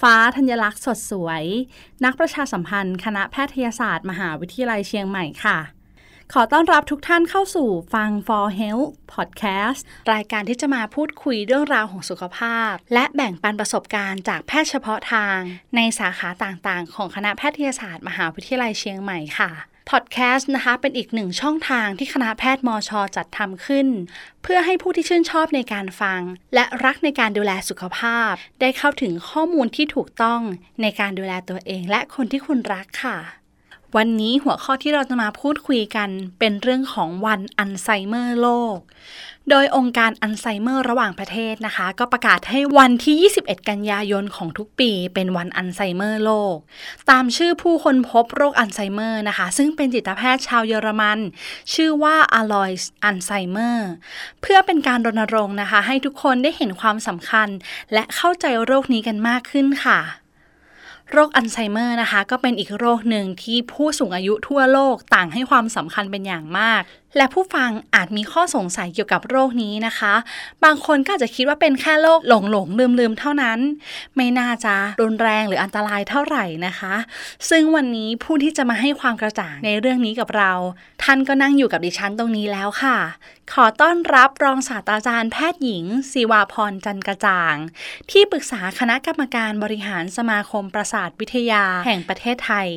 ฟ้าธัญลักษณ์สดสวย นักประชาสัมพันธ์ คณะแพทยศาสตร์ มหาวิทยาลัยเชียงใหม่ค่ะขอต้อนรับทุกท่านเข้าสู่ฟัง For Health Podcast รายการที่จะมาพูดคุยเรื่องราวของสุขภาพ และแบ่งปันประสบการณ์จากแพทย์เฉพาะทาง ในสาขาต่างๆ ของคณะแพทยศาสตร์ มหาวิทยาลัยเชียงใหม่ค่ะ พอดแคสต์นะคะเป็นอีกหนึ่งช่องทางที่คณะแพทย์มอชอจัดทำขึ้น เพื่อให้ผู้ที่ชื่นชอบในการฟัง และรักในการดูแลสุขภาพ ได้เข้าถึงข้อมูลที่ถูกต้องในการดูแลตัวเองและคนที่คุณรักค่ะ วันนี้หัวข้อที่เราจะมาพูดคุยกันเป็นเรื่องของวันอัลไซเมอร์โลก โดยองค์การอัลไซเมอร์ระหว่างประเทศนะคะ ก็ประกาศให้วันที่ 21 กันยายนของทุกปี เป็นวันอัลไซเมอร์โลก ตามชื่อผู้คนพบโรคอัลไซเมอร์นะคะ ซึ่งเป็นจิตแพทย์ชาวเยอรมัน ชื่อว่าอลอยส์อัลไซเมอร์เพื่อเป็นการรณรงค์นะคะ ให้ทุกคนได้เห็นความสำคัญ และเข้าใจโรคนี้กันมากขึ้นค่ะ โรคอัลไซเมอร์นะคะ ก็เป็นอีกโรคหนึ่งที่ผู้สูงอายุทั่วโลกต่างให้ความสำคัญเป็นอย่างมากและผู้ฟังอาจมีข้อสงสัยเกี่ยวกับโรคนี้นะคะ บางคนก็อาจจะคิดว่าเป็นแค่โรคหลงหลงลืมลืมเท่านั้น ไม่น่าจะรุนแรงหรืออันตรายเท่าไหร่นะคะ ซึ่งวันนี้ผู้ที่จะมาให้ความกระจ่างในเรื่องนี้กับเรา ท่านก็นั่งอยู่กับดิฉันตรงนี้แล้วค่ะ ขอต้อนรับรองศาสตราจารย์แพทย์หญิง ศิวาพรจันกระจ่าง ที่ปรึกษาคณะกรรมการบริหารสมาคมประสาทวิทยาแห่งประเทศไทย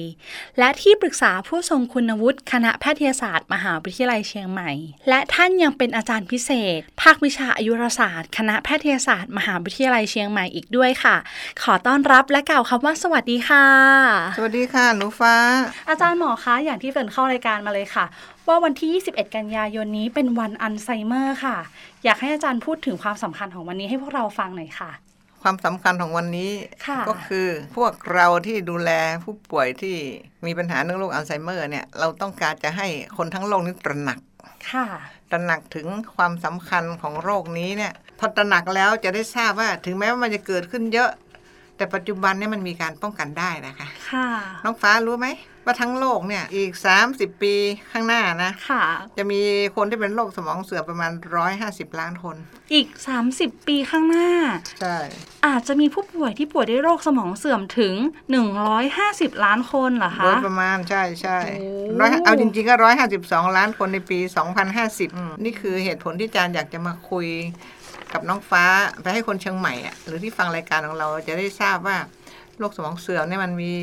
และที่ปรึกษาผู้ทรงคุณวุฒิคณะแพทยศาสตร์ มหาวิทยาลัยเชียงใหม่ และท่านยังเป็นอาจารย์พิเศษ ภาควิชาอายุรศาสตร์ คณะแพทยศาสตร์ มหาวิทยาลัยเชียงใหม่อีกด้วยค่ะ ขอต้อนรับและกล่าวคำว่าสวัสดีค่ะ สวัสดีค่ะหนูฟ้า อาจารย์หมอคะอย่างที่เกรินเข้ารายการมาเลยค่ะ ว่าวันที่ 21 กันยายนนี้เป็นวันอัลไซเมอร์ค่ะ อยากให้อาจารย์พูดถึงความสำคัญของวันนี้ให้พวกเราฟังหน่อยค่ะ ความสำคัญของวันนี้ค่ะก็คือพวกเราที่ดูแลผู้ป่วยที่มีปัญหาเรื่องโรคอัลไซเมอร์เนี่ยเราต้องการจะให้คนทั้งโลกนี้ตระหนักค่ะตระหนักถึงความสำคัญของโรคนี้เนี่ยพอตระหนักแล้วจะได้ทราบว่าถึงแม้ว่ามันจะเกิดขึ้นเยอะ แต่ปัจจุบันเนี่ยมันมีการป้องกันได้นะคะ ค่ะ น้องฟ้ารู้ไหมว่าทั้งโลกเนี่ยอีก 30 ปีข้างหน้านะค่ะ จะมีคนที่เป็นโรคสมองเสื่อมประมาณ 150 ล้านคน อีก 30 ปีข้างหน้า ใช่ อาจจะมีผู้ป่วยที่ป่วยด้วยโรคสมองเสื่อมถึง 150 ล้านคนเหรอโดคะยประมาณใช่ใช่โอ้ร้อยเอาจริงๆก็ร้อยห้าสิบสองล้านคนในปีสองพันห้าสิบนี่คือเหตุผลที่อาจารย์อยากจะมาคุย กับน้องฟ้าไปให้คนเชียงใหม่อะหรือที่ฟังรายการของเราจะได้ทราบว่าโรคสมองเสื่อมเนี่ยมันมี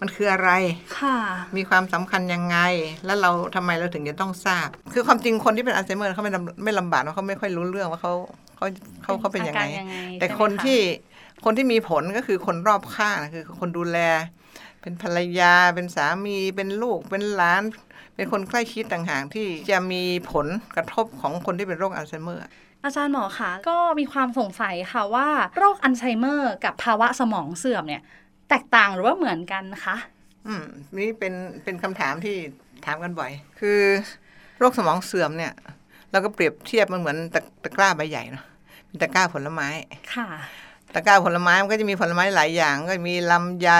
มันคืออะไรค่ะ มีความสำคัญยังไง แล้วเราทำไมเราถึงจะต้องทราบ คือความจริงคนที่เป็นอัลไซเมอร์เขาไม่ลำไม่ลำบากเพราะเขาไม่ค่อยรู้เรื่องว่าเขาเขาเขาเขาเป็นยังไงอาการยังไงแต่ใช่ไหมคนคะที่คนที่มีผลก็คือคนรอบข้างนะคือคนดูแล เป็นภรรยาเป็นสามีเป็นลูกเป็นหลาน เป็นคนใกล้ชิดต่างหากที่จะมีผลกระทบของคนที่เป็นโรคอัลไซเมอร์ อาจารย์หมอคะก็มีความสงสัยค่ะว่าโรคอัลไซเมอร์กับภาวะสมองเสื่อมเนี่ย แตกต่างหรือว่าเหมือนกันคะอืมนี่เป็นเป็นคำถามที่ถามกันบ่อย คือโรคสมองเสื่อมเนี่ยเราก็เปรียบเทียบมันเหมือนตะตะกร้าใบใหญ่เนาะเป็นตะกร้าผลไม้ค่ะ ตะกร้าผลไม้มันก็จะมีผลไม้หลายอย่าง ก็มีลำไย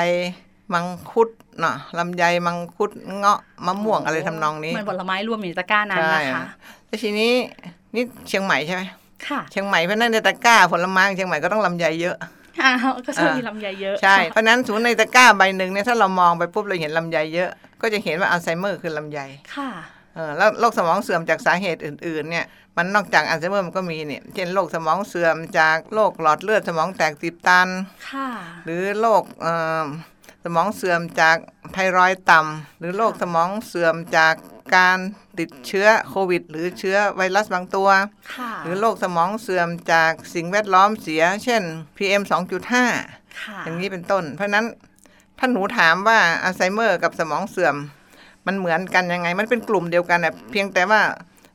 มังคุดเนาะลำไยมังคุดเงาะมะม่วงอะไรทำนองนี้เหมือนผลไม้รวมอยู่ในตะกร้านั้นนะคะแล้วทีนี้ นี่เชียงใหม่ใช่ไหมค่ะเชียงใหม่เพราะฉะนั้นในตะกร้าผลไม้ของเชียงใหม่ก็ต้องลำไยเยอะอ้าวก็จะมีลำไยเยอะใช่เพราะฉะนั้นสมมติในตะกร้าใบหนึ่งเนี่ยถ้าเรามองไปปุ๊บเราเห็นลำไยเยอะ ก็จะเห็นว่าอัลไซเมอร์คือลำไยค่ะเออแล้วโรคสมองเสื่อมจากสาเหตุอื่นๆเนี่ยมันนอกจากอัลไซเมอร์มันก็มีเนี่ยเช่นโรคสมองเสื่อมจากโรคหลอดเลือดสมองแตกตีบตันค่ะหรือโรคเอ่อสมองเสื่อมจากไทรอยด์ต่ำหรือโรคสมองเสื่อมจาก การติดเชื้อโควิด หรือเชื้อไวรัสบางตัวค่ะหรือโรคสมองเสื่อมจากสิ่งแวดล้อมเสีย เช่น PM 2.5ค่ะอย่างนี้เป็นต้น เพราะฉะนั้นถ้าหนูถามว่าอัลไซเมอร์กับสมองเสื่อม มันเหมือนกันยังไง มันเป็นกลุ่มเดียวกันนะเพียงแต่ว่า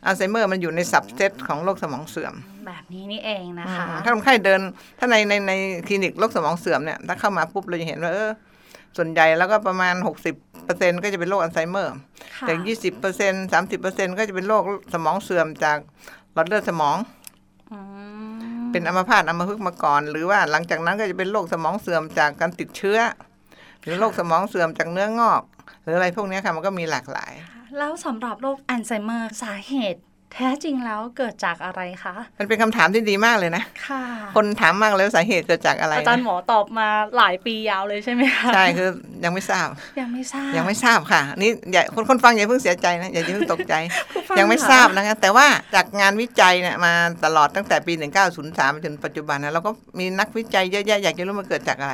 อัลไซเมอร์มันอยู่ใน subset ของโรคสมองเสื่อม แบบนี้นี่เองนะคะ ถ้าคนไข้เดิน ถ้าในในในคลินิกโรคสมองเสื่อมเนี่ย ถ้าเข้ามาปุ๊บเราจะเห็นว่าเออ ส่วนใหญ่แล้วก็ประมาณ 60%ก็จะเป็นโรคอัลไซเมอร์ค่ะแต่ยี่สิบเปอร์เซ็นสามสิบเปอร์เซ็นก็จะเป็นโรคสมองเสื่อมจากหลอดเลือดสมองอืมเป็นอัมพาตอัมพฤกษ์มาก่อน หรือว่าหลังจากนั้นก็จะเป็นโรคสมองเสื่อมจากการติดเชื้อ หรือโรคสมองเสื่อมจากเนื้องอก หรืออะไรพวกเนี้ยค่ะมันก็มีหลากหลาย แล้วสำหรับโรคอัลไซเมอร์สาเหตุ แท้จริงแล้วเกิดจากอะไรคะ มันเป็นคำถามที่ดีมากเลยนะ ค่ะ คนถามมากเลยว่าสาเหตุเกิดจากอะไร อาจารย์นะหมอตอบมาหลายปียาวเลยใช่ไหมคะ ใช่ คือยังไม่ทราบ ยังไม่ทราบ ยังไม่ทราบค่ะ นี่อย่าคนคนฟังอย่าเพิ่งเสียใจนะ อย่าเพิ่งตกใจผู้ฟัยังไม่ค่ะทราบนะคะ แต่ว่าจากงานวิจัยเนี่ยมาตลอดตั้งแต่ปี 1903 จนปัจจุบันนะเราก็มีนักวิจัยเยอะแยะอยากจะรู้มันเกิดจากอะไร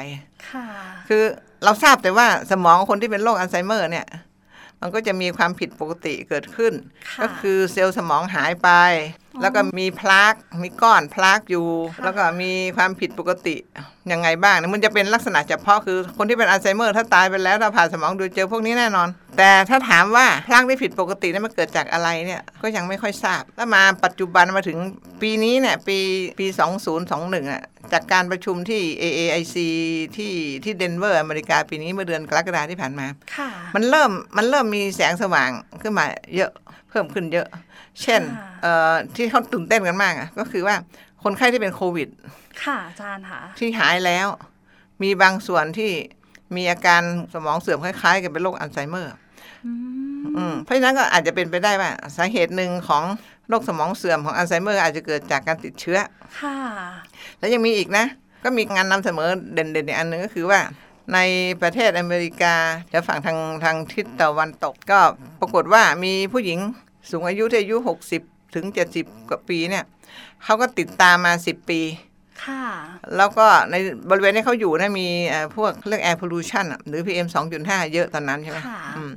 ค่ะ คือเราทราบแต่ว่าสมองคนที่เป็นโรคอัลไซเมอร์เนี่ย มันก็จะมีความผิดปกติเกิดขึ้นค่ะก็คือเซลล์สมองหายไป แล้วก็มี plaque มีก้อน plaque อยู่ค่ะแล้วก็มีความผิดปกติยังไงบ้างเนี่ยมันจะเป็นลักษณะเฉพาะคือคนที่เป็นอัลไซเมอร์ถ้าตายไปแล้วถ้าผ่าสมองดูเจอพวกนี้แน่นอน แต่ถ้าถามว่า plaque ที่ผิดปกตินั้นมันเกิดจากอะไรเนี่ยก็ยังไม่ค่อยทราบ แล้วมาปัจจุบันมาถึงปีนี้เนี่ยปีปี 2021อะจากการประชุมที่ AAIC ที่ที่เดนเวอร์อเมริกาปีนี้เมื่อเดือนกรกฎาที่ผ่านมาค่ะมันเริ่มมันเริ่มมีแสงสว่างขึ้นมาเยอะเพิ่มขึ้นเยอะ เช่นค่ะเอ่อที่เขาตื่นเต้นกันมากอะก็คือว่า คนไข้ที่เป็นโควิด ค่ะอาจารย์ค่ะที่หายแล้ว มีบางส่วนที่มีอาการสมองเสื่อมคล้าย ๆ กับเป็นโรคอัลไซเมอร์อืมอืมเพราะฉะนั้นก็อาจจะเป็นไปได้ว่าสาเหตุหนึ่งของโรคสมองเสื่อมของอัลไซเมอร์อาจจะเกิดจากการติดเชื้อ ค่ะ แล้วยังมีอีกนะ ก็มีงานนำเสนอเด่นๆอีกอันหนึ่งก็คือว่าในประเทศอเมริกาแถวฝั่งทางทางทิศตะวันตก ก็ปรากฏว่ามีผู้หญิงสูงอายุที่อายุ 60 ถึง 70 กว่าปีเนี่ย เขาก็ติดตามมา10ปี ค่ะ แล้วก็ในบริเวณที่เขาอยู่นะมีเอ่อพวกเรื่อง air pollution อะหรือ PM 2.5 เยอะตอนนั้นใช่ไหมค่ะอืม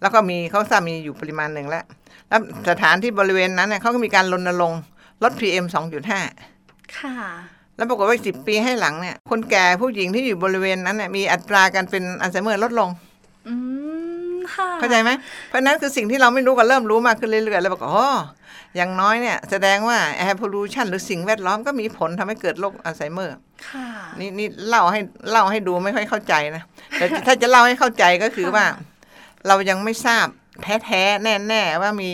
แล้วก็มีเขาทราบมีอยู่ปริมาณหนึ่งแล้ว แล้วสถานที่บริเวณนั้นเนี่ยเขาก็มีการรณรงค์ลด PM 2.5 ค่ะแล้วปรากฏว่าสิบปีให้หลังเนี่ย คนแก่ผู้หญิงที่อยู่บริเวณนั้นเนี่ยมีอัตราการเป็นอัลไซเมอร์ลดลง อืม ค่ะเข้าใจไหมเพราะฉะนั้นคือสิ่งที่เราไม่รู้ก็เริ่มรู้มากขึ้นเรื่อยๆแล้วบอกอ๋ออย่างน้อยเนี่ยแสดงว่า air pollution หรือสิ่งแวดล้อมก็มีผลทำให้เกิดโรคอัลไซเมอร์ค่ะนี่นี่เล่าให้เล่าให้ดูไม่ค่อยเข้าใจนะแต่ถ้าจะเล่าให้เข้าใจก็คือว่า เรายังไม่ทราบแท้ๆแน่ๆว่ามี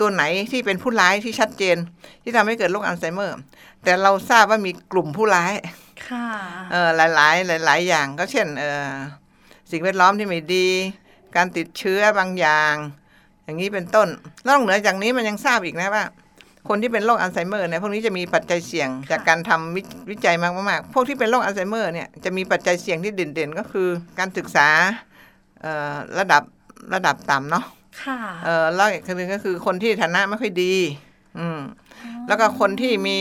ตัวไหนที่เป็นผู้ร้ายที่ชัดเจน ที่ทำให้เกิดโรคอัลไซเมอร์ แต่เราทราบว่ามีกลุ่มผู้ร้ายค่ะเออหลายๆ หลาย ๆ อย่างก็เช่นเออสิ่งแวดล้อมที่ไม่ดี การติดเชื้อบางอย่าง อย่างนี้เป็นต้นนอกเหนือจากนี้มันยังทราบอีกนะว่า คนที่เป็นโรคอัลไซเมอร์เนี่ยพวกนี้จะมีปัจจัยเสี่ยงจากการทำวิวิจัยมากๆพวกที่เป็นโรคอัลไซเมอร์เนี่ยจะมีปัจจัยเสี่ยงที่เด่นๆ ก็คือ การศึกษาเอ่อระดับระดับต่ำเนาะค่ะเออแล้วอีกคนหนึงก็คือคนที่ฐานะไม่ค่อยดี อืม แล้วก็คนที่มี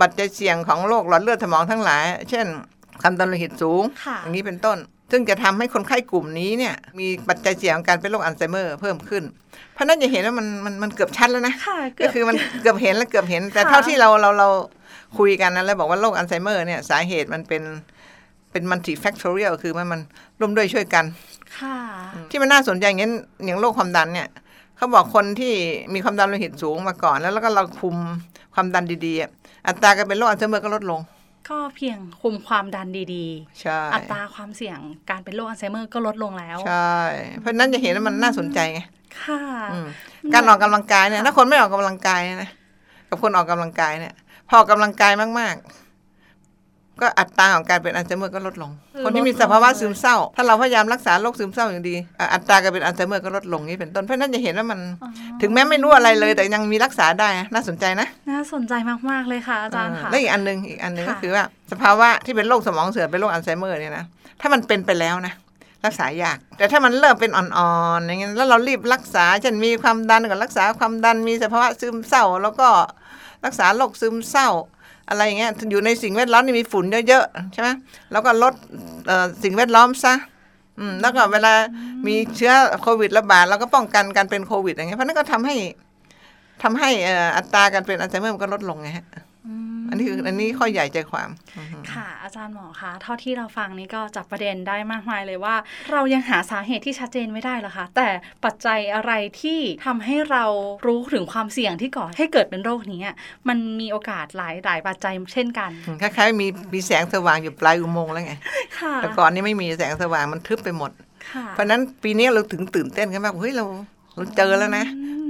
ปัจจัยเสี่ยงของโรคหลอดเลือดสมองทั้งหลาย เช่นความดันโลหิตสูงค่ะอย่างนี้เป็นต้น ซึ่งจะทำให้คนไข้กลุ่มนี้เนี่ยมีปัจจัยเสี่ยงของการเป็นโรคอัลไซเมอร์เพิ่มขึ้น เพราะฉะนั้นจะเห็นว่ามันมันมันเกือบชัดแล้วนะค่ะเกืก็อบคือมันเกือบเห็นแล้วเกือบเห็น แต่ค่ะเท่าที่เราเราเราคุยกันนะแล้วบอกว่าโรคอัลไซเมอร์เนี่ยสาเหตุมันเป็นเป็น multifactorial คือมันมันร่วมด้วยช่วยกันค่ะที่มันน่าสนใจอย่างนี้อย่างโรคความดันเนี่ยเขาบอกคนที่มีความดันโลหิตสูงมาก่อน แล้วแล้วก็เราคุมความดันดีๆอะอัตราการเป็นโรคอัลไซเมอร์ก็ลดลง ก็เพียงคุมความดันดีใช่ๆอัตราความเสี่ยงการเป็นโรคอัลไซเมอร์ก็ลดลงแล้ว ใช่ เพราะฉะนั้นจะเห็นว่ามันน่าสนใจไง ค่ะอืมการออกกำลังกายเนี่ย ถ้าคนไม่ออกกำลังกายเนี่ยนะ กับคนออกกำลังกายเนี่ย พอออกกำลังกายมากๆ ก็อัตราของการเป็นอัลไซเมอร์ก็ลดลง คนที่มีสภาวะซึมเศร้า ถ้าเราพยายามรักษาโรคซึมเศร้าอย่างดีอะอัตราการเป็นอัลไซเมอร์ก็ลดลงนี่เป็นต้น เพราะฉะนั้นจะเห็นว่ามันอ๋อถึงแม้ไม่รู้อะไรเลย แต่ยังมีรักษาได้นะน่าสนใจนะ น่าสนใจมากๆเลยค่ะอาจารย์ค่ะ และอีกอันหนึงอีกอันหนึงค่ะก็คือว่าสภาวะที่เป็นโรคสมองเสื่อมเป็นโรคอัลไซเมอร์เนี่ยนะ ถ้ามันเป็นไปแล้วนะรักษายาก แต่ถ้ามันเริ่มเป็นอ่อนๆอย่างเงี้ยแล้วเรารีบรักษาเช่นมีความดันก็รักษาความดันมีสภาวะซึมเศร้า แล้วก็รักษาโรคซึมเศร้า อะไรอย่างเงี้ยอยู่ในสิ่งแวดล้อมนี่มีฝุ่นเยอะๆใช่ไหมแล้วก็ลดสิ่งแวดล้อมซะแล้วก็เวลามีเชื้อโควิดระบาดเราก็ป้องกันการเป็นโควิดอย่างเงี้ยเพราะนั่นก็ทำให้ทำให้อัตราการเป็นอัลไซเมอร์มันก็ลดลงไงฮะ อืมอันนี้คืออันนี้ข้อใหญ่ใจความอือฮึค่ะ อาจารย์หมอคะเท่าที่เราฟังนี้ก็จับประเด็นได้มากมายเลยว่า เรายังหาสาเหตุที่ชัดเจนไม่ได้หรอกคะ แต่ปัจจัยอะไรที่ทำให้เรารู้ถึงความเสี่ยงที่ก่อให้เกิดเป็นโรคนี้อะมันมีโอกาสหลายหลายปัจจัยเช่นกันคล้ายๆมีมีแสงสว่างอยู่ปลายอุโมงค์แล้วไงค่ะแต่ก่อนนี้ไม่มีแสงสว่างมันทึบไปหมดค่ะเพราะฉะนั้นปีนี้เราถึงตื่นเต้นกันมากเฮ้ยเราเราเจอแล้วนะอืมอืม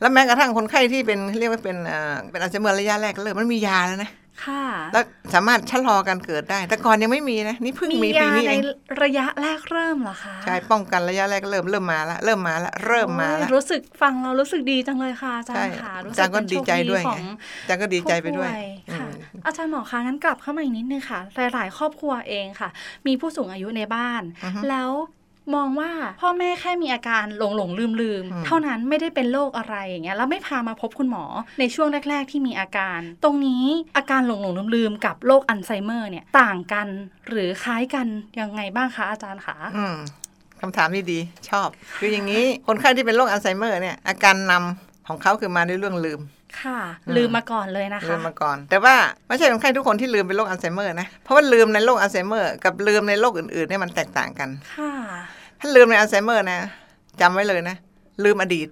แล้วแม้กระทั่งคนไข้ที่เป็นเรียกว่าเป็นเอ่อเป็นอัลไซเมอร์ระยะแรกก็เริ่มมันมียาแล้วนะค่ะแล้วสามารถชะลอการเกิดได้ แต่ก่อนยังไม่มีนะนี่เพิ่งมีมีปียานี้ในเองระยะแรกเริ่มเหรอคะใช่ป้องกันระยะแรกเริ่มเริ่มมาละเริ่มมาละเริ่มมาละโอ้ยรู้สึกฟังเรารู้สึกดีจังเลยค่ะอาจารใช่ย์ค่ะรู้อาสึจารย์ก็เป็นโชดีใจด้วยขไงองอาจารย์ก็ดีใจไปด้วยผู้ป่ค่ะอืมอาจารย์หมอคะงั้นกลับเข้ามาอีกนิดนึงค่ะ หลาย ๆ ครอบครัวเองค่ะ มีผู้สูงอายุในบ้านอือฮึแล้ว มองว่าพ่อแม่แค่มีอาการหลงหลงลืมลืมๆอืมเท่านั้นไม่ได้เป็นโรคอะไรอย่างเงี้ยแล้วไม่พามาพบคุณหมอในช่วงแรก ๆ ที่มีอาการ ตรงนี้อาการหลงหลงลืมลืมๆกับโรคอัลไซเมอร์เนี่ยต่างกันหรือคล้ายกันยังไงบ้างคะอาจารย์คะอืมคำถามที่ดีชอบ คืออย่างนี้คนไข้ที่เป็นโรคอัลไซเมอร์เนี่ยอาการนำของเขาคือมาด้วยเรื่องลืมค่ะอืมลืมมาก่อนเลยนะคะลืมมาก่อน แต่ว่าไม่ใช่คนไข้ทุกคนที่ลืมเป็นโรคอัลไซเมอร์นะเพราะว่าลืมในโรคอัลไซเมอร์กับลืมในโรคอื่นๆเนี่ยมันแตกต่างกันค่ะ ถ้าลืมในอัลไซเมอร์นะจำไว้เลยนะ ลืมอดีต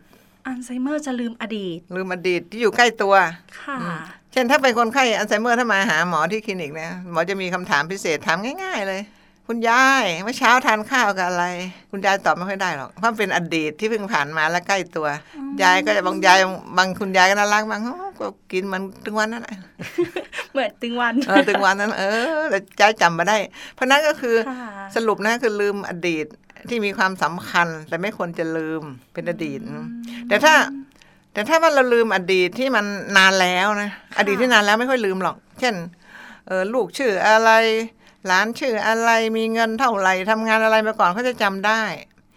อัลไซเมอร์จะลืมอดีต ลืมอดีตที่อยู่ใกล้ตัว ค่ะอืมเช่นถ้าเป็นคนไข้อัลไซเมอร์ถ้ามาหาหมอที่คลินิกนะ หมอจะมีคำถามพิเศษถามง่าย ๆ เลย คุณยายเมื่อเช้าทานข้าวกับอะไร คุณยายตอบไม่ค่อยได้หรอก เพราะมันเป็นอดีตที่เพิ่งผ่านมาและใกล้ตัว ยายก็จะบางยายบางคุณยายก็น่ารักบางอ๋อก็กินเหมือนตึงวันนั้นแหละเหมือนตึงวันเออถึงวันนั้น เออแล้วยายจำมาได้ เพราะนั้นก็คือค่ะสรุปนะคือลืมอดีต ที่มีความสำคัญ แต่ไม่ควรจะลืมเป็นอดีต แต่ถ้า แต่ถ้าว่าเราลืมอดีตที่มันนานแล้วนะอดีตที่นานแล้วไม่ค่อยลืมหรอก เช่นเออลูกชื่ออะไรหลานชื่ออะไรมีเงินเท่าไหร่ทำงานอะไรมาก่อนเขาจะจำได้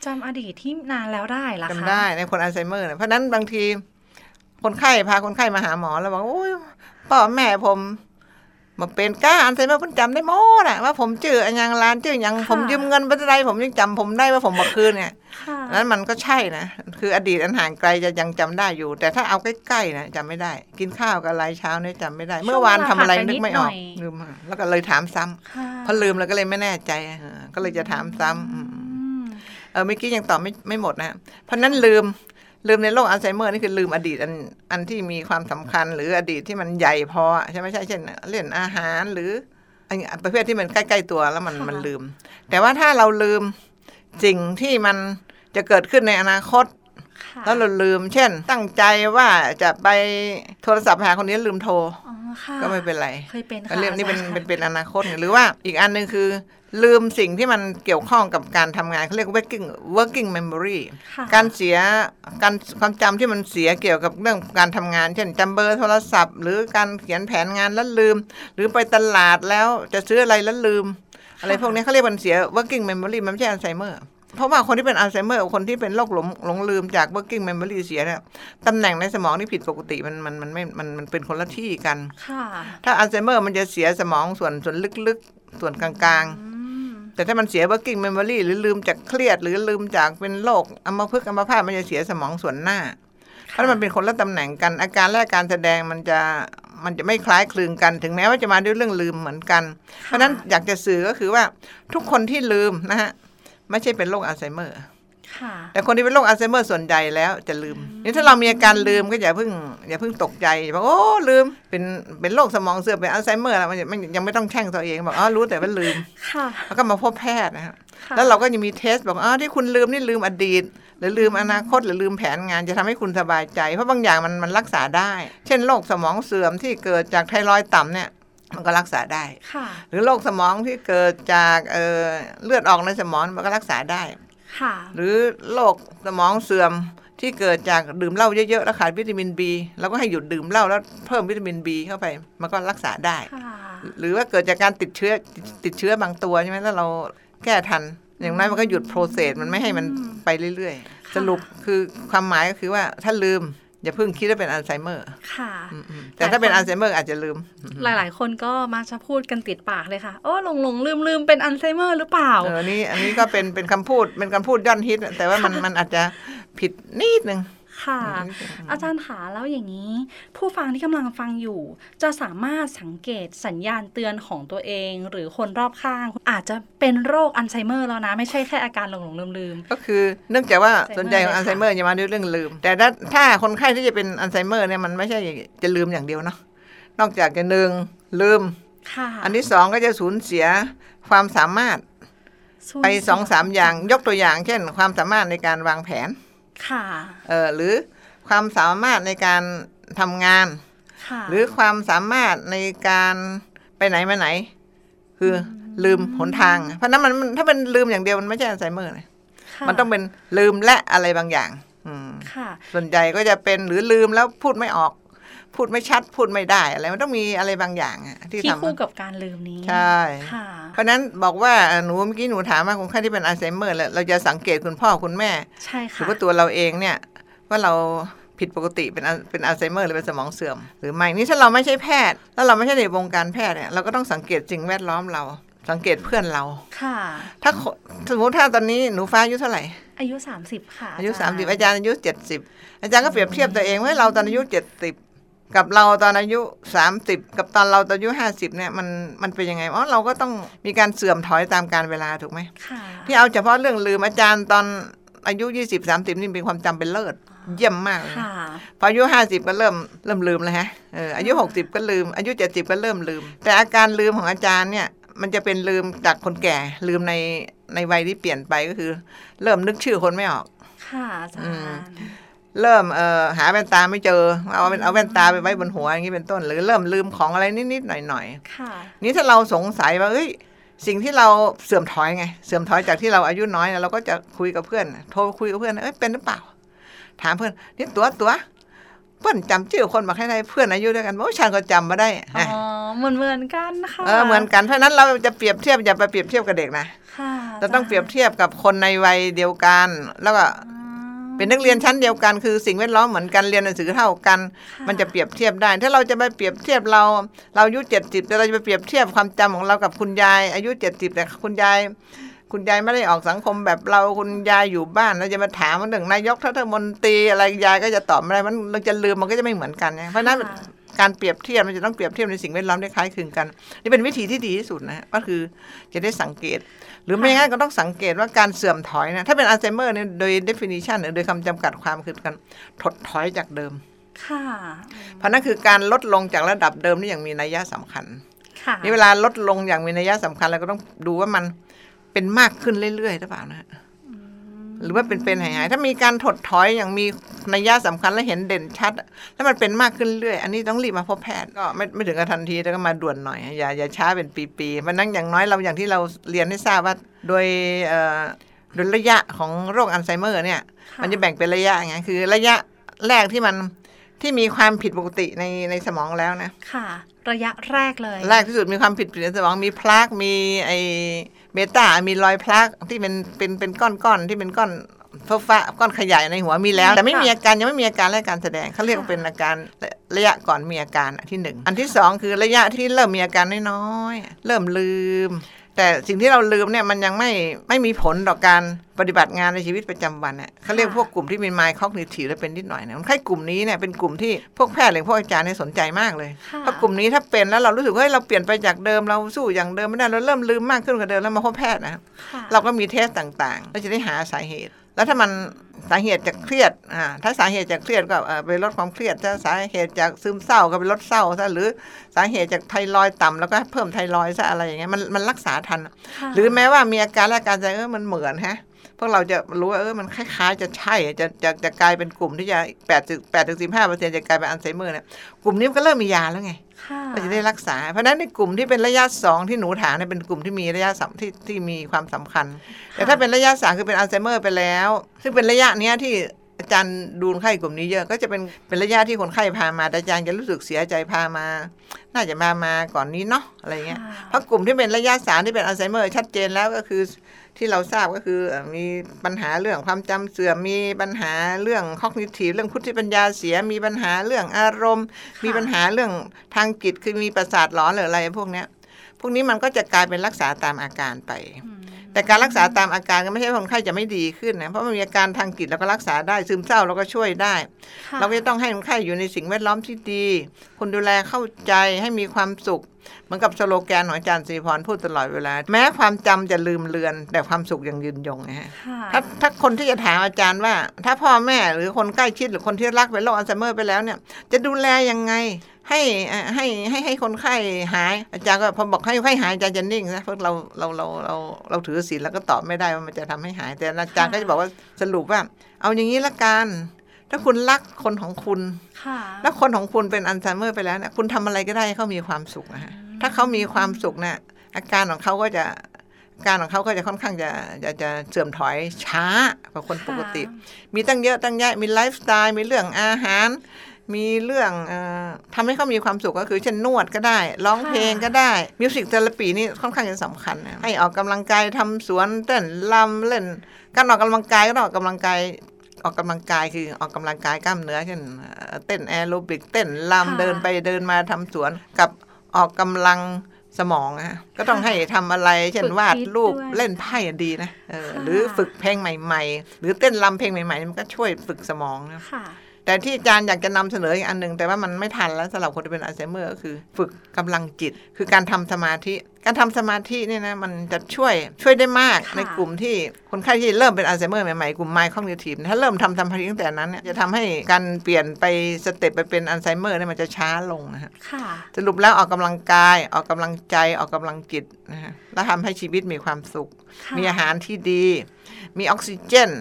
จำอดีตที่นานแล้วได้เหรอคะจำได้ในคนอัลไซเมอร์เนี่ยเพราะฉะนั้นบางที คนไข้พาคนไข้มาหาหมอแล้วบอกโอ้ยพ่อแม่ผม มาเป็นก้าอัลไซเมอร์ผมจำได้หมดอะว่าผมชื่ออันยังร้านชื่อยังผมยืมเงินไปเท่าไรผมยังจำผมได้ว่าผมมาคืนเนี่ยค่ะนั้นมันก็ใช่นะ คืออดีตอันห่างไกลจะยังจำได้อยู่ แต่ถ้าเอาใกล้ๆนะจำไม่ได้ กินข้าวกับอะไรเช้าเนี่ยจำไม่ได้ เมื่อวานทำอะไรนึกไม่ออกลืมอะแล้วก็เลยถามซ้ำค่ะพอลืมแล้วก็เลยไม่แน่ใจเออก็เลยจะถามซ้ำอืมอืมเออเมื่อกี้ยังตอบไม่ไม่หมดนะ เพราะนั้นลืม ลืมในโรคอัลไซเมอร์นี่คือลืมอดีตอันอันที่มีความสำคัญ หรืออดีตที่มันใหญ่พอใช่ไหมใช่เช่น เล่นอาหารหรืออันประเภทที่มันใกล้ๆตัวแล้วมันมันลืม แต่ว่าถ้าเราลืมสิ่งที่มันจะเกิดขึ้นในอนาคตค่ะแล้วเราลืม เช่น ตั้งใจว่าจะไปโทรศัพท์หาคนนี้ลืมโทรอ๋อค่ะก็ไม่เป็นไรเคยเป็นก็ค่ะเรื่องนี้เป็นอาจารย์เป็นเป็นอนาคตไงหรือว่าอีกอันหนึ่งคือ ลืมสิ่งที่มันเกี่ยวข้องกับการทำงานเขาเรียก working working memory ค่ะการเสียการความจำที่มันเสียเกี่ยวกับเรื่องการทำงาน เช่นจำเบอร์โทรศัพท์ หรือการเขียนแผนงานแล้วลืม หรือไปตลาดแล้วจะซื้ออะไรแล้วลืม อะไรพวกนี้เขาเรียกมันเสีย working memory มันไม่ใช่อัลไซเมอร์เพราะว่าคนที่เป็นอัลไซเมอร์กับคนที่เป็นโรคหลงหลงลืมจาก working memory เสียเนี่ยตำแหน่งในสมองที่ผิดปกติมันมันมันไม่มันมันเป็นคนละที่กันค่ะถ้าอัลไซเมอร์มันจะเสียสมองส่วนส่วนลึกๆ ส่วนกลางอืมๆ แต่ถ้ามันเสีย working memory หรือลืมจากเครียด หรือลืมจากเป็นโรคอัมพฤกษ์อัมพาตมันจะเสียสมองส่วนหน้าเพราะมันเป็นคนละตำแหน่งกันอาการและการแสดงมันจะมันจะไม่คล้ายคลึงกัน ถึงแม้ว่าจะมาด้วยเรื่องลืมเหมือนกัน เพราะฉะนั้นอยากจะสื่อก็คือว่าทุกคนที่ลืมนะฮะไม่ใช่เป็นโรคอัลไซเมอร์ค่ะ แต่คนที่เป็นโรคอัลไซเมอร์ส่วนใหญ่แล้วจะลืมนี่ถ้าเรามีอาการลืมก็อย่าเพิ่งอย่าเพิ่งตกใจบอกโอ้ลืมเป็นเป็นโรคสมองเสื่อมเป็นอัลไซเมอร์แล้วมันยังไม่ยังไม่ต้องแช่งตัวเองบอกอ๋อรู้แต่ว่าลืมค่ะแล้วก็มาพบแพทย์นะฮะค่ะแล้วเราก็ยังมี test บอกอ๋อที่คุณลืมนี่ลืมอดีต หรือลืมอนาคตหรือลืมแผนงานจะทำให้คุณสบายใจ เพราะบางอย่างมันมันรักษาได้ เช่นโรคสมองเสื่อมที่เกิดจากไทรอยด์ต่ำเนี่ยมันก็รักษาได้ค่ะหรือโรคสมองที่เกิดจากเอ่อเลือดออกในสมองมันก็รักษาได้ค่ะ หรือโรคสมองเสื่อมที่เกิดจากดื่มเหล้าเยอะๆแล้วขาดวิตามินบีเราก็ให้หยุดดื่มเหล้าแล้วเพิ่มวิตามินบีเข้าไป มันก็รักษาได้ค่ะหรือว่าเกิดจากการติดเชื้อติดเชื้อบางตัวใช่ไหมถ้าเราแก้ทัน อย่างน้อยมันก็หยุด process มันไม่ให้มันไปเรื่อยๆ สรุปคือความหมายก็คือว่าถ้าลืม อย่าเพิ่งคิดว่าเป็นอัลไซเมอร์ ค่ะอืมๆแต่ถ้าเป็นอัลไซเมอร์อาจจะลืม หลายๆ คนก็มักจะพูดกันติดปากเลยค่ะ โอ้หลงหลงลืมลืมเป็นอัลไซเมอร์หรือเปล่า เออ นี่ อันนี้ก็เป็น เป็นคำพูด เป็นคำพูดยอดฮิต แต่ว่ามัน มันอาจจะผิดนิดนึง ค่ะ อาจารย์ขาแล้วอย่างนี้ ผู้ฟังที่กำลังฟังอยู่ จะสามารถสังเกตสัญญาณเตือนของตัวเอง หรือคนรอบข้าง อาจจะเป็นโรคอัลไซเมอร์แล้วนะ ไม่ใช่แค่อาการหลงหลงลืมลืมก็คือเนื่องจากว่าอัลไซเมอร์ส่วนใหญ่ของอัลไซเมอร์จะมาด้วยเรื่องลืม แต่ถ้าถ้าคนไข้ที่จะเป็นอัลไซเมอร์เนี่ยมันไม่ใช่จะลืมอย่างเดียวเนาะนอกจากจะหนึ่งลืมค่ะอันที่สองก็จะสูญเสียความสามารถสูญไปเยสองสามอย่างยกตัวอย่าง เช่น ความสามารถในการวางแผน ค่ะเออหรือความสามารถในการทำงานค่ะหรือความสามารถในการไปไหนมาไหน คือลืมหนทาง เพราะฉะนั้นมันมันถ้าเป็นลืมอย่างเดียวมันไม่ใช่อัลไซเมอร์นะค่ะมันต้องเป็นลืมและอะไรบางอย่าง อืมค่ะส่วนใหญ่ก็จะเป็นหรือลืมแล้วพูดไม่ออก พูดไม่ชัดพูดไม่ได้อะไรมันต้องมีอะไรบางอย่างอะที่ที่ทำคู่กับการลืมนี้ใช่ค่ะเพราะฉะนั้นบอกว่าเอ่อหนูเมื่อกี้หนูถามว่าคนไข้ที่เป็นอัลไซเมอร์แล้วเราจะสังเกตคุณพ่อคุณแม่ใช่หรือค่ะว่าตัวเราเองเนี่ย ว่าเราผิดปกติเป็นอัลเป็นอัลไซเมอร์หรือเป็นสมองเสื่อม หรือไม่นี่ถ้าเราไม่ใช่แพทย์ แล้วเราไม่ใช่ในวงการแพทย์เนี่ยเราก็ต้องสังเกตสิ่งแวดล้อมเรา สังเกตเพื่อนเราค่ะ ถ้าคนสมมติถ้าตอนนี้หนูฟ้าอายุเท่าไหร่อายุสามสิบค่ะ อายุจรสามสิบอาจารย์อายุเจ็ดสิบอาจารย์ก็เปรียบเทียบตัวเองว่าเราตอนอายุเจ็ดสิบ กับเราตอนอายุสามสิบกับตอนเราตอนอายุห้าสิบเนี่ยมันมันเป็นยังไงอ๋อเราก็ต้องมีการเสื่อมถอยตามการเวลาถูกไหมค่ะที่เอาเฉพาะเรื่องลืมอาจารย์ตอนอายุยี่สิบสามสิบนี่เป็นความจำเป็นเลิศเยี่ยมมากเลยค่ะพออายุห้าสิบก็เริ่มเริ่มลืมแล้วฮะเอออายุหกสิบก็ลืม อายุเจ็ดสิบก็เริ่มลืม แต่อาการลืมของอาจารย์เนี่ยมันจะเป็นลืมจากคนแก่ลืมในในวัยที่เปลี่ยนไปก็คือ เริ่มนึกชื่อคนไม่ออก ค่ะอาจารอืมย์ เริ่มเอ่อหาแว่นตาไม่เจอ เอาเป็นเอาแว่นตาไปไว้บนหัวอย่างนี้เป็นต้น หรือเริ่มลืมของอะไรนิดๆหน่อยค่ะๆนี่ถ้าเราสงสัยว่าเอ้ยสิ่งที่เราเสื่อมถอยไง เสื่อมถอยจากที่เราอายุน้อยเนี่ยเราก็จะคุยกับเพื่อน โทรคุยกับเพื่อนเอ้ยเป็นหรือเปล่า ถามเพื่อนนี่ตัวตัวเพื่อนจำชื่อคนมาให้ได้เพื่อนอายุด้วยกันโอ้ฉันก็จำมาได้อ๋อเหมือนเหมือนกันค่ะเออเหมือนกันเพราะฉะนั้นเราจะเปรียบเทียบอย่าไปเปรียบเทียบกับเด็กนะค่ะเราต้องเปรียบเทียบกับคนในวัยเดียวกัน แล้วก็อ๋อ เป็นนักเรียนชั้นเดียวกัน คือสิ่งแวดล้อมเหมือนกันเรียนหนังสือเท่ากันค่มันจะเปรียบเทียบได้ ถ้าเราจะไปเปรียบเทียบเรา เราอายุเจ็ดสิบแต่เราจะไปเปรียบเทียบความจำของเรากับคุณยาย อายุเจ็ดสิบแต่คุณยายคุณยายไม่ได้ออกสังคมแบบเราคุณยายอยู่บ้านเราจะมาถามว่าหนึ่งนายกรัฐมนตรีอะไรยายก็จะตอบไม่ได้มันเราจะลืมมันก็จะไม่เหมือนกันไงเพราะฉะนั้นค่ะ การเปรียบเทียบมันจะต้องเปรียบเทียบในสิ่งแวดล้อมได้คล้ายคลึงกัน นี่เป็นวิธีที่ดีที่สุดนะฮะก็คือจะได้สังเกต หรือไม่งั้นก็ต้องสังเกตว่าการเสื่อมถอยนะถ้าเป็นอัลไซเมอร์เนี่ยโดย definition หรือโดยคำจำกัดความคือการถดถอยจากเดิมค่ะเพราะนั่นคือการลดลงจากระดับเดิมนี่อย่างมีนัยยะสำคัญค่ะนี่เวลาลดลงอย่างมีนัยยะสำคัญเราก็ต้องดูว่ามันเป็นมากขึ้นเรื่อยๆหรือเปล่านะฮะ หรือว่าเป็นเป็นหายๆถ้ามีการถดถอยอย่างมีนัยยะสำคัญและเห็นเด่นชัด แล้วมันเป็นมากขึ้นเรื่อย อันนี้ต้องรีบมาพบแพทย์ก็ไม่ไม่ถึงกับทันทีแต่ก็มาด่วนหน่อย อย่าอย่าช้าเป็นปีๆเพราะนั้นอย่างน้อยเราอย่างที่เราเรียนให้ทราบว่าโดยเอ่อโดยระยะของโรคอัลไซเมอร์เนี่ยค่ะมันจะแบ่งเป็นระยะไงคือระยะแรกที่มันที่มีความผิดปกติในในสมองแล้วนะ ค่ะ ระยะแรกเลย แรกที่สุดมีความผิดปกติในสมองมีพลากมีไอ เบต้ามีรอยพลากที่เป็นเป็นเป็นก้อนๆที่เป็นก้อนฟ้าฟ้าก้อนขยายในหัวมีแล้ว แต่ไม่มีอาการยังไม่มีอาการและการแสดงเขาเรียกว่าเป็นอาการระยะก่อนมีอาการอันที่หนึ่งอันที่สองคือระยะที่เริ่มมีอาการน้อยๆเริ่มลืม แต่สิ่งที่เราลืมเนี่ยมันยังไม่ไม่มีผลต่อการปฏิบัติงานในชีวิตประจำวันเนี่ยเขาเรียกพวกกลุ่มที่มีไมค์คอกนิทีและเป็นนิดหน่อยเนี่ยคนไข้กลุ่มนี้เนี่ยเป็นกลุ่มที่พวกแพทย์หรือพวกอาจารย์เนี่ยสนใจมากเลยค่ะเพราะกลุ่มนี้ถ้าเป็นแล้วเรารู้สึกว่าเฮ้ยเราเปลี่ยนไปจากเดิมเราสู้อย่างเดิมไม่ได้เราเริ่มลืมมากขึ้นกว่าเดิมแล้วมาพบแพทย์นะครับค่ะเราก็มีเทสต่างๆเราจะได้หาสาเหตุ แล้วถ้ามันสาเหตุจากเครียดอ่าถ้าสาเหตุจากเครียดก็เอ่อไปลดความเครียด ถ้าสาเหตุจากซึมเศร้าก็ไปลดเศร้าซะหรือสาเหตุจากไทรอยด์ต่ำแล้วก็เพิ่มไทรอยด์ซะอะไรอย่างเงี้ยมันมันรักษาทันค่ะหรือแม้ว่ามีอาการและอาการใจเออมันเหมือนฮะ พวกเราจะรู้ว่าเออมันคล้ายๆ จะใช่จะจะจะกลายเป็นกลุ่มที่จะแปดถึงแปดถึงสิบห้าเปอร์เซ็นจะกลายเป็นอัลไซเมอร์เนี่ยกลุ่มนี้มันก็เริ่มมียาแล้วไงค่ะก็จะได้รักษา เพราะฉะนั้นในกลุ่มที่เป็นระยะสองที่หนูถามเนี่ยเป็นกลุ่มที่มีระยะสำที่ที่มีความสำคัญ แต่ถ้าเป็นระยะสามคือเป็นอัลไซเมอร์ไปแล้ว ซึ่งเป็นระยะเนี้ยที่อาจารย์ดูคนไข้กลุ่มนี้เยอะก็จะเป็นเป็นระยะที่คนไข้พามาแต่อาจารย์จะรู้สึกเสียใจพามา น่าจะมามาก่อนนี้เนาะอะไรเงี้ยค่ะเพราะกลุ่มที่เป็นระยะสามที่เป็นอัลไซเมอร์ชัดเจนแล้วก็คือ ที่เราทราบก็คือมีปัญหาเรื่องความจำเสื่อมมีปัญหาเรื่องคอกนิทีเรื่องพุทธิปัญญาเสีย มีปัญหาเรื่องอารมณ์ มีปัญหาเรื่องทางจิตคือมีประสาทหลอนหรืออะไรพวกเนี้ย พวกนี้มันก็จะกลายเป็นรักษาตามอาการไป แต่การรักษาตามอาการก็ไม่ใช่ว่าคนไข้จะไม่ดีขึ้นนะเพราะมันมีอาการทางจิตเราก็รักษาได้ซึมเศร้าเราก็ช่วยได้ค่ะเราก็จะต้องให้คนไข้อยู่ในสิ่งแวดล้อมที่ดี คนดูแลเข้าใจให้มีความสุขเหมือนกับสโลแกนของอาจารย์สิริพรพูดตลอดเวลา แม้ความจำจะลืมเลือน แต่ความสุขยังยืนยงนะฮะค่ะถ้าถ้าคนที่จะถามอาจารย์ว่า ถ้าพ่อแม่หรือคนใกล้ชิดหรือคนที่รักเป็นโรคอัลไซเมอร์ไปแล้วเนี่ย จะดูแลยังไง ให้เอ่อให้ให้ให้คนไข้หาย อาจารย์ก็พอบอกให้คนไข้หายอาจารย์จะนิ่งนะเพราะเราเราเราเราเราถือศีลแล้วก็ตอบไม่ได้ว่ามันจะทำให้หาย แต่อาจารย์ก็จะบอกว่าสรุปว่า เอาอย่างนี้ละกันถ้าคุณรักคนของคุณค่ะแล้วคนของคุณเป็นอัลไซเมอร์ไปแล้วเนี่ยคุณทำอะไรก็ได้ให้เขามีความสุขนะฮะถ้าเขามีความสุขเนี่ยอาการของเขาก็จะอาการของเขาก็จะค่อนข้างจะจะจะเสื่อมถอยช้ากว่าคนปกติ มีตั้งเยอะตั้งแยะมีไลฟ์สไตล์มีเรื่องอาหาร มีเรื่องเออทำให้เขามีความสุขก็คือเช่นนวดก็ได้ ร้องเพลงก็ได้ music therapy นี่ค่อนข้างจะสำคัญนะให้ออกกำลังกายทำสวนเต้นรำเล่น การออกกำลังกายก็ต้องออกกำลังกายออกกำลังกายคือออกกำลังกายกล้ามเนื้อเช่นเอ่อเต้นแอโรบิกเต้นรำเดินไปเดินมาทำสวนกับออกกำลังสมองอะก็ต้องให้ทำอะไรเช่นวาดรูปเล่นไพ่อะดีนะเออหรือฝึกเพลงใหม่ ๆ หรือเต้นรำเพลงใหม่ ๆ มันก็ช่วยฝึกสมองนะค่ะ แต่ที่อาจารย์อยากจะนำเสนออีกอันหนึ่งแต่ว่ามันไม่ทันแล้วสำหรับคนที่เป็นอัลไซเมอร์ก็คือ ฝึกกำลังจิต คือการทำสมาธิการทำสมาธิเนี่ยนะมันจะช่วยช่วยได้มากค่ะในกลุ่มที่คนไข้ที่เริ่มเป็นอัลไซเมอร์ใหม่ ๆ กลุ่ม mild cognitive ถ้าเริ่มทำสมาธิตั้งแต่นั้นเนี่ยจะทำให้การเปลี่ยนไป step ไปเป็นอัลไซเมอร์เนี่ยมันจะช้าลงนะฮะค่ะสรุปแล้วออกกำลังกายออกกำลังใจออกกำลังจิตนะฮะแล้วทำให้ชีวิตมีความสุขค่ะมีอาหารที่ดี มีออกซิเจน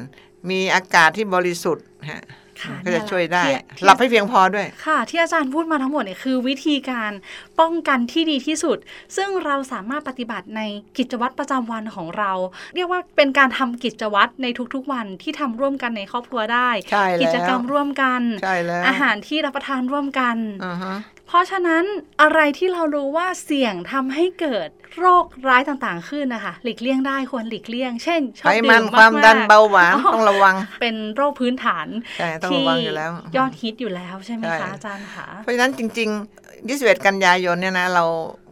มีอากาศที่บริสุทธิ์ฮะค่ะ ก็จะช่วยได้ที่ที่หลับให้เพียงพอด้วย ค่ะ ที่อาจารย์พูดมาทั้งหมดเนี่ยคือ วิธีการป้องกันที่ดีที่สุด ซึ่งเราสามารถปฏิบัติในกิจวัตรประจำวันของเรา เรียกว่าเป็นการทำกิจวัตรในทุกๆวันที่ทำร่วมกันในครอบครัวได้ใช่แล้วกิจกรรมร่วมกันใช่แล้วอาหารที่รับประทานร่วมกันอ่าฮะ เพราะฉะนั้นอะไรที่เรารู้ว่าเสี่ยงทำให้เกิดโรคร้ายต่างๆ ขึ้นนะคะ หลีกเลี่ยงได้ควรหลีกเลี่ยง เช่นชอไขบมัดื่นมความมากๆดันเบาหวานอ๋อต้องระวัง เป็นโรคพื้นฐานใช่ต้องที่ระวังอยู่แล้วยอดฮิตอยู่แล้วใช่ไหมใช่คะอาจารย์คะเพราะฉะนั้นจริงๆ21กันยายนเนี่ยนะเรา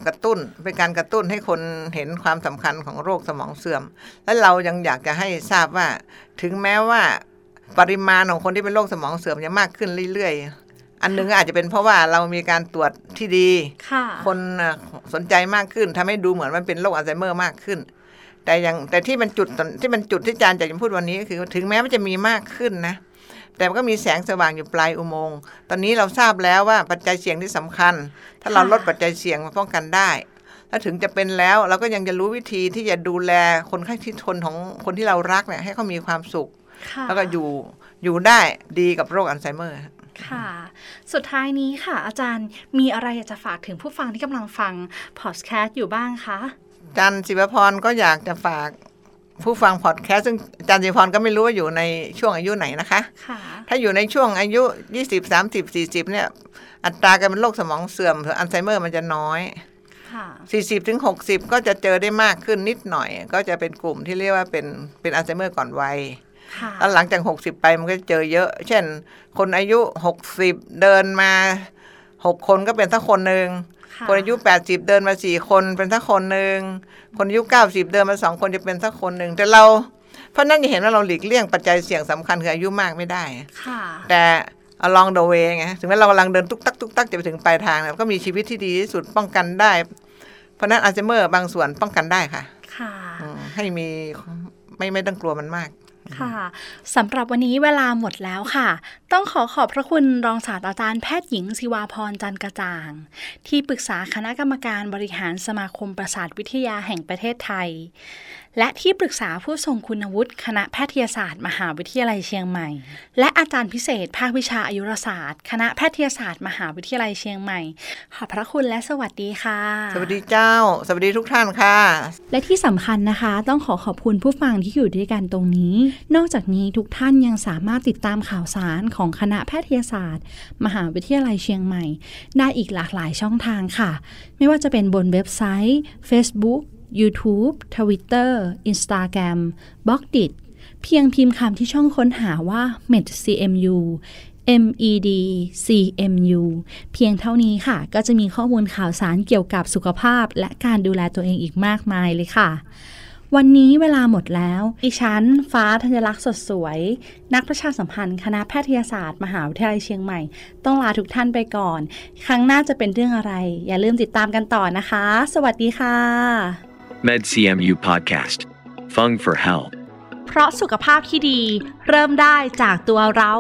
กระตุ้นเป็นการกระตุ้นให้คนเห็นความสำคัญของโรคสมองเสื่อม และเรายังอยากจะให้ทราบว่า ถึงแม้ว่าปริมาณของคนที่เป็นโรคสมองเสื่อมจะมากขึ้นเรื่อยๆ อันหนึงก็อาจจะเป็นเพราะว่าเรามีการตรวจที่ดีค่ะคนน่ะสนใจมากขึ้นทำให้ดูเหมือนมันเป็นโรคอัลไซเมอร์มากขึ้น แต่ยังแต่ที่มันจุดที่มันจุดที่อาจารย์อยากจะพูดวันนี้ก็คือถึงแม้มันจะมีมากขึ้นนะ แต่มันก็มีแสงสว่างอยู่ปลายอุโมงค์ตอนนี้เราทราบแล้วว่าปัจจัยเสี่ยงที่สำคัญ ถ้าเราค่ะลดปัจจัยเสี่ยงมาป้องกันได้แล้วถึงจะเป็นแล้วเราก็ยังจะรู้วิธีที่จะดูแลคนไข้ที่ทนของคนที่เรารักเนี่ยให้เขามีความสุขค่ะแล้วก็อยู่อยู่ได้ดีกับโรคอัลไซเมอร์ ค่ะ สุดท้ายนี้ค่ะ อาจารย์มีอะไรอยากจะฝากถึงผู้ฟังที่กำลังฟังพอดแคสต์อยู่บ้างคะอาจารย์ศิวพรก็อยากจะฝากผู้ฟังพอดแคสต์ซึ่งอาจารย์ศิวพรก็ไม่รู้ว่าอยู่ในช่วงอายุไหนนะคะค่ะถ้าอยู่ในช่วงอายุ20 30 40เนี่ย อัตราการเป็นโรคสมองเสื่อมหรืออัลไซเมอร์มันจะน้อยค่ะ40ถึง60ก็จะเจอได้มากขึ้นนิดหน่อย ก็จะเป็นกลุ่มที่เรียกว่าเป็นเป็นอัลไซเมอร์ก่อนวัยค่ะ แล้วหลังจาก60ไปมันก็จะเจอเยอะ เช่น คนอายุ60เดินมา6คนก็เป็นสักคนหนึ่งค่ะคนอายุ80เดินมา4คนเป็นสักคนหนึ่งคนอายุ90เดินมา2คนจะเป็นสักคนหนึ่งแต่เรา เพราะนั่นจะเห็นว่าเราหลีกเลี่ยงปัจจัยเสี่ยงสำคัญคืออายุมากไม่ได้ค่ะแต่ along the way ไงถึงแม้เรากำลังเดินตุ๊กตักตุ๊กตักจะไปถึงปลายทางเนี่ยก็มีชีวิตที่ดีที่สุดป้องกันได้ เพราะฉะนั้นอัลไซเมอร์บางส่วนป้องกันได้ค่ะ ค่ะอืมให้มีไม่ไม่ต้องกลัวมันมาก ค่ะสำหรับวันนี้เวลาหมดแล้วค่ะ ต้องขอขอบพระคุณรองศาสตราจารย์แพทย์หญิงศิวาพรจันกระจ่าง ที่ปรึกษาคณะกรรมการบริหารสมาคมประสาทวิทยาแห่งประเทศไทย และที่ปรึกษาผู้ทรงคุณวุฒิคณะแพทยศาสตร์ มหาวิทยาลัยเชียงใหม่ และอาจารย์พิเศษ ภาควิชาอายุรศาสตร์ คณะแพทยศาสตร์ มหาวิทยาลัยเชียงใหม่ ขอบพระคุณและสวัสดีค่ะ สวัสดีเจ้า สวัสดีทุกท่านค่ะ และที่สำคัญนะคะ ต้องขอขอบคุณผู้ฟังที่อยู่ด้วยกันตรงนี้ นอกจากนี้ทุกท่านยังสามารถติดตามข่าวสารของคณะแพทยศาสตร์ มหาวิทยาลัยเชียงใหม่ ได้อีกหลากหลายช่องทางค่ะ ไม่ว่าจะเป็นบนเว็บไซต์ Facebook YouTube Twitter Instagram b l o g d i t เพียงพิมพ์คำที่ช่องค้นหาว่า medcmu MEDCMU เพียงเท่านี้ค่ะ ก็จะมีข้อมูลข่าวสารเกี่ยวกับสุขภาพ และการดูแลตัวเองอีกมากมายเลยค่ะ วันนี้เวลาหมดแล้วอีฉัน ฟ้าธัญลักษณ์สดสวย นักประชาสัมพันธ์ คณะแพทยศาสตร์ มหาวิทยาลัยเชียงใหม่ ต้องลาทุกท่านไปก่อน ครั้งหน้าจะเป็นเรื่องอะไร อย่าลืมติดตามกันต่อนะคะ สวัสดีค่ะ MedCMU Podcast ฟัง for help เพราะสุขภาพที่ดีเริ่มได้จากตัวเรา